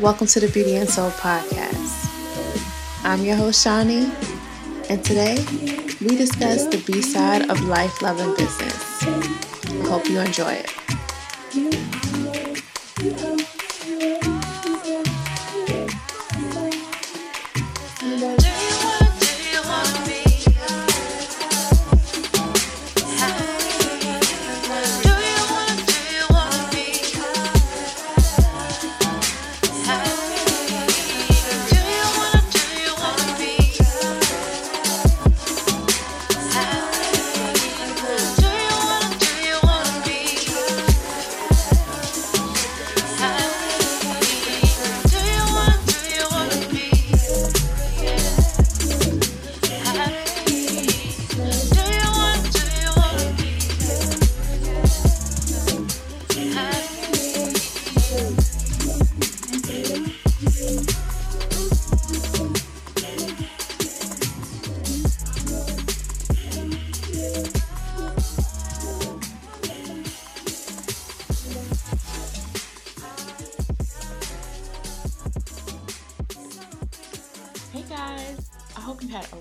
Welcome to the Beauty and Soul Podcast. I'm your host, Shani, and today we discuss the B side of life, love, and business. I hope you enjoy it.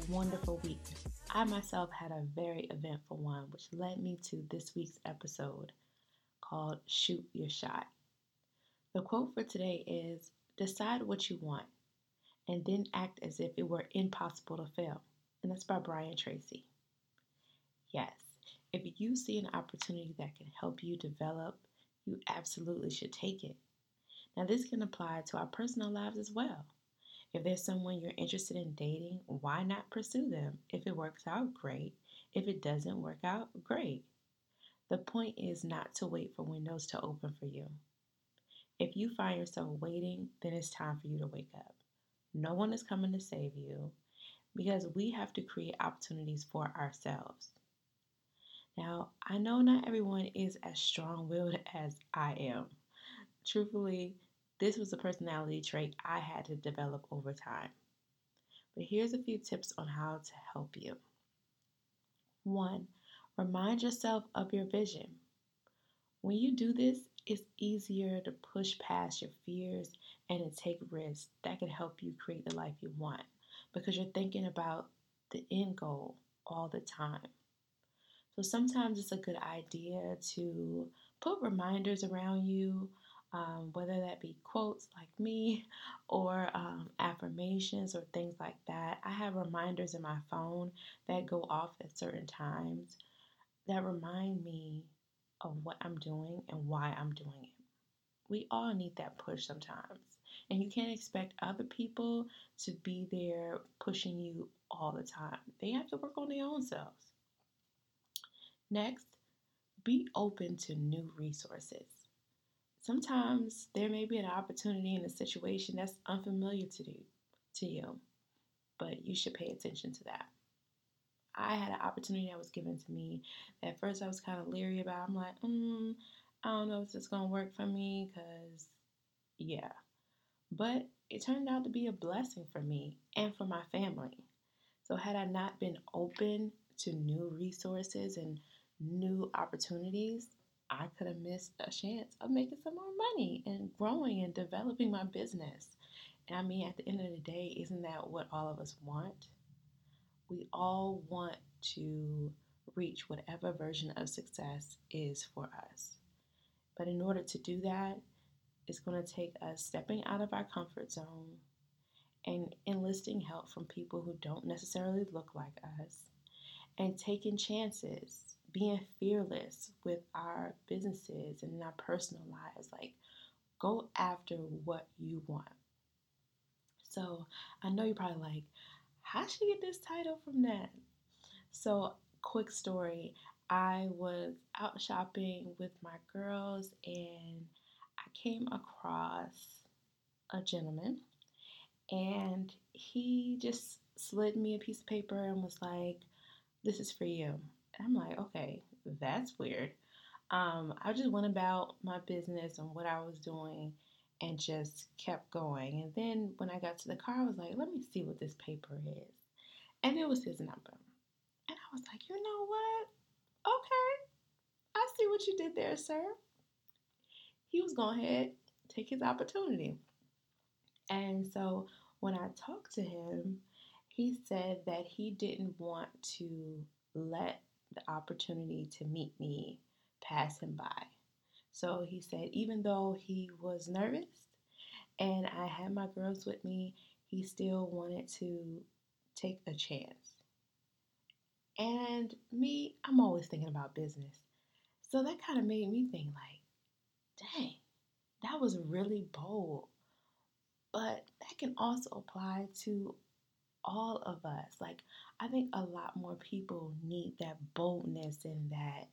Wonderful week. I myself had a very eventful one, which led me to this week's episode called Shoot Your Shot. The quote for today is Decide what you want and then act as if it were impossible to fail. And that's by Brian Tracy. Yes, if you see an opportunity that can help you develop, you absolutely should take it. Now, this can apply to our personal lives as well. If there's someone you're interested in dating, why not pursue them? If it works out, great. If it doesn't work out, great. The point is not to wait for windows to open for you. If you find yourself waiting, then it's time for you to wake up. No one is coming to save you because we have to create opportunities for ourselves. Now, I know not everyone is as strong willed as I am. Truthfully, this was a personality trait I had to develop over time. But here's a few tips on how to help you. One, remind yourself of your vision. When you do this, it's easier to push past your fears and to take risks that can help you create the life you want because you're thinking about the end goal all the time. So sometimes it's a good idea to put reminders around you um, whether that be quotes like me or um, affirmations or things like that. I have reminders in my phone that go off at certain times that remind me of what I'm doing and why I'm doing it. We all need that push sometimes. And you can't expect other people to be there pushing you all the time. They have to work on their own selves. Next, be open to new resources sometimes there may be an opportunity in a situation that's unfamiliar to you, to you, but you should pay attention to that. I had an opportunity that was given to me at first I was kind of leery about. I'm like, mm, I don't know if this is going to work for me because, yeah. But it turned out to be a blessing for me and for my family. So, had I not been open to new resources and new opportunities, I could have missed a chance of making some more money and growing and developing my business. And I mean, at the end of the day, isn't that what all of us want? We all want to reach whatever version of success is for us. But in order to do that, it's going to take us stepping out of our comfort zone and enlisting help from people who don't necessarily look like us and taking chances being fearless with our businesses and in our personal lives. Like, go after what you want. So, I know you're probably like, how should I get this title from that? So, quick story I was out shopping with my girls and I came across a gentleman and he just slid me a piece of paper and was like, This is for you. I'm like, okay, that's weird. Um, I just went about my business and what I was doing and just kept going. And then when I got to the car, I was like, let me see what this paper is. And it was his number. And I was like, you know what? Okay, I see what you did there, sir. He was going ahead, take his opportunity. And so when I talked to him, he said that he didn't want to let the opportunity to meet me pass him by. So he said, even though he was nervous and I had my girls with me, he still wanted to take a chance. And me, I'm always thinking about business. So that kind of made me think, like, dang, that was really bold. But that can also apply to all of us. Like, I think a lot more people need that boldness and that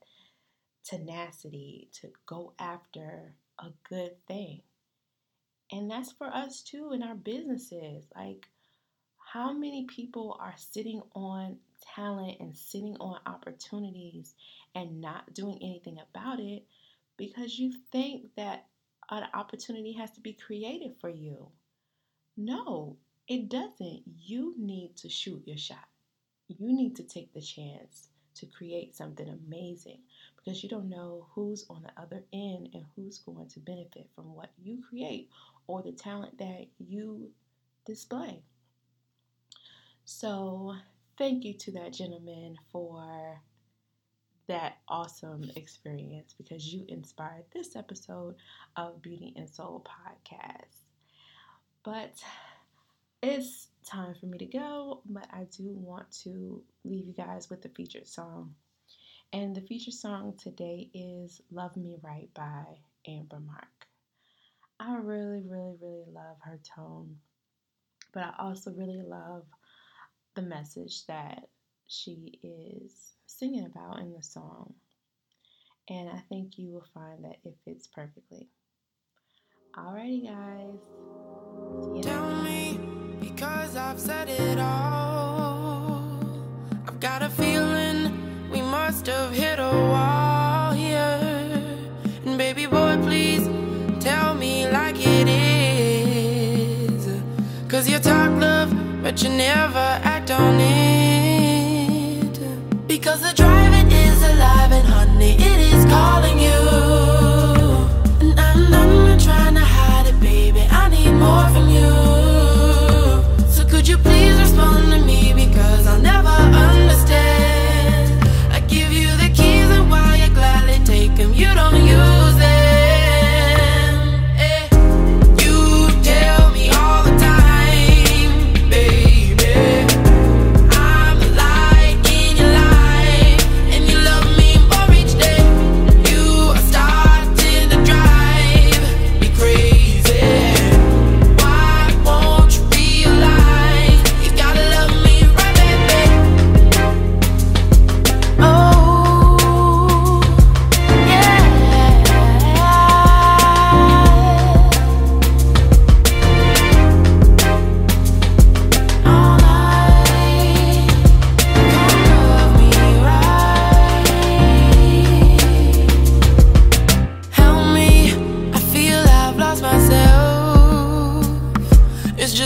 tenacity to go after a good thing. And that's for us too in our businesses. Like, how many people are sitting on talent and sitting on opportunities and not doing anything about it because you think that an opportunity has to be created for you? No, it doesn't. You need to shoot your shot. You need to take the chance to create something amazing because you don't know who's on the other end and who's going to benefit from what you create or the talent that you display. So, thank you to that gentleman for that awesome experience because you inspired this episode of Beauty and Soul podcast. But it's time for me to go, but I do want to leave you guys with the featured song. And the featured song today is Love Me Right by Amber Mark. I really, really, really love her tone, but I also really love the message that she is singing about in the song. And I think you will find that it fits perfectly. Alrighty, guys. Tell me because I've said it all. I've got a feeling we must have hit a wall here. And baby boy, please tell me like it is. Cause you talk love, but you never act on it. Because the